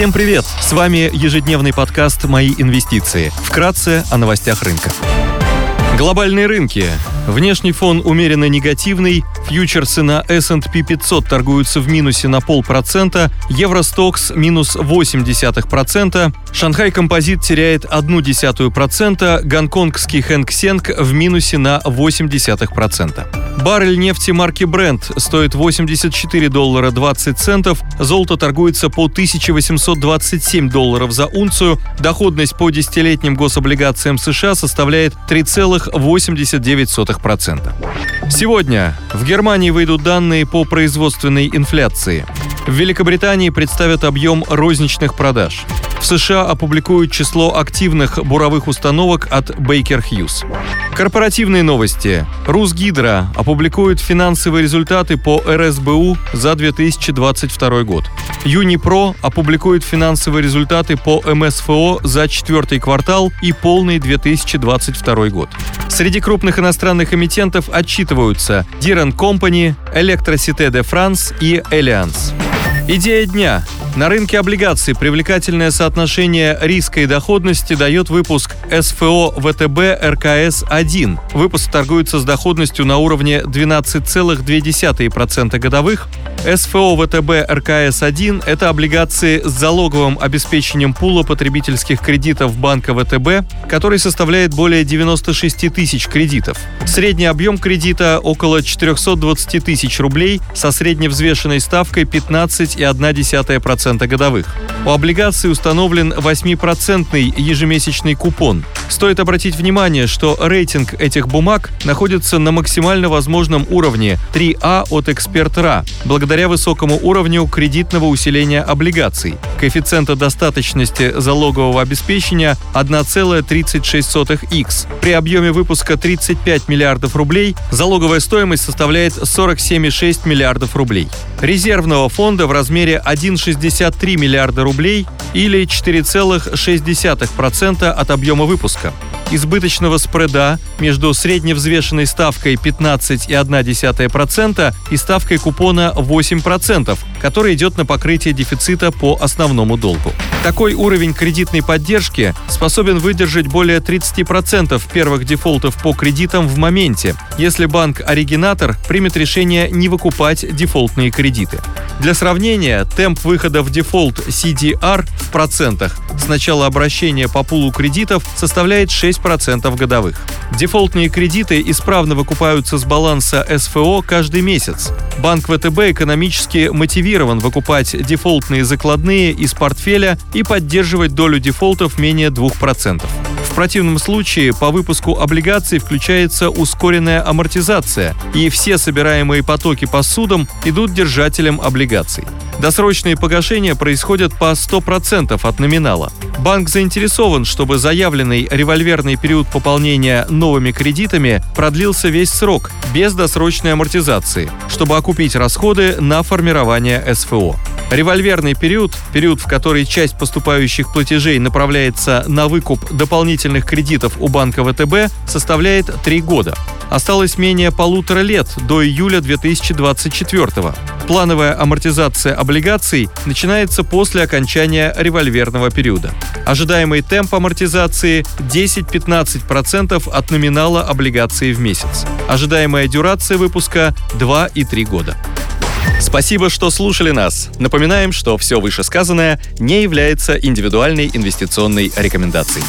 Всем привет! С вами ежедневный подкаст «Мои инвестиции». Вкратце о новостях рынка. Глобальные рынки. Внешний фон умеренно негативный, фьючерсы на S&P 500 торгуются в минусе на полпроцента, Евростокс минус 0,8%, Шанхай Композит теряет 0,1%, гонконгский Хэнк в минусе на 0,8%. Баррель нефти марки Brent стоит 84 доллара 20 центов, золото торгуется по 1827 долларов за унцию, доходность по десятилетним гособлигациям США составляет 3,89%. 0,2%. Сегодня в Германии выйдут данные по производственной инфляции. В Великобритании представят объем розничных продаж. В США опубликуют число активных буровых установок от Baker Hughes. Корпоративные новости. Русгидро опубликует финансовые результаты по РСБУ за 2022 год. Юнипро опубликует финансовые результаты по МСФО за четвертый квартал и полный 2022 год. Среди крупных иностранных эмитентов отчитываются Diran Company, Electricité de France и Allianz. Идея дня. На рынке облигаций привлекательное соотношение риска и доходности дает выпуск СФО ВТБ РКС-1. Выпуск торгуется с доходностью на уровне 12,2% годовых. СФО ВТБ РКС-1 – это облигации с залоговым обеспечением пула потребительских кредитов банка ВТБ, который составляет более 96 тысяч кредитов. Средний объем кредита – около 420 тысяч рублей со средневзвешенной ставкой 15,1% 2,5% годовых. У облигаций установлен 8% ежемесячный купон. Стоит обратить внимание, что рейтинг этих бумаг находится на максимально возможном уровне 3А от эксперт-РА, благодаря высокому уровню кредитного усиления облигаций. Коэффициента достаточности залогового обеспечения 1,36х. При объеме выпуска 35 миллиардов рублей залоговая стоимость составляет 47,6 миллиардов рублей. Резервного фонда в размере 1,60 63 миллиарда рублей или 4,6% от объема выпуска. Избыточного спреда между средневзвешенной ставкой 15,1% и ставкой купона 8%, который идет на покрытие дефицита по основному долгу. Такой уровень кредитной поддержки способен выдержать более 30% первых дефолтов по кредитам в моменте, если банк-оригинатор примет решение не выкупать дефолтные кредиты. Для сравнения, темп выхода в дефолт CDR в процентах с начала обращения по пулу кредитов составляет 6% годовых. Дефолтные кредиты исправно выкупаются с баланса СФО каждый месяц. Банк ВТБ экономически мотивирован выкупать дефолтные закладные из портфеля и поддерживать долю дефолтов менее 2%. В противном случае по выпуску облигаций включается ускоренная амортизация, и все собираемые потоки по судам идут держателям облигаций. Досрочные погашения происходят по 100% от номинала. Банк заинтересован, чтобы заявленный револьверный период пополнения новыми кредитами продлился весь срок, без досрочной амортизации, чтобы окупить расходы на формирование СФО. Револьверный период, период, в который часть поступающих платежей направляется на выкуп дополнительных кредитов у банка ВТБ, составляет 3 года. Осталось менее полутора лет до июля 2024 года. Плановая амортизация облигаций начинается после окончания револьверного периода. Ожидаемый темп амортизации 10-15% от номинала облигации в месяц. Ожидаемая дюрация выпуска 2 и 3 года. Спасибо, что слушали нас. Напоминаем, что все вышесказанное не является индивидуальной инвестиционной рекомендацией.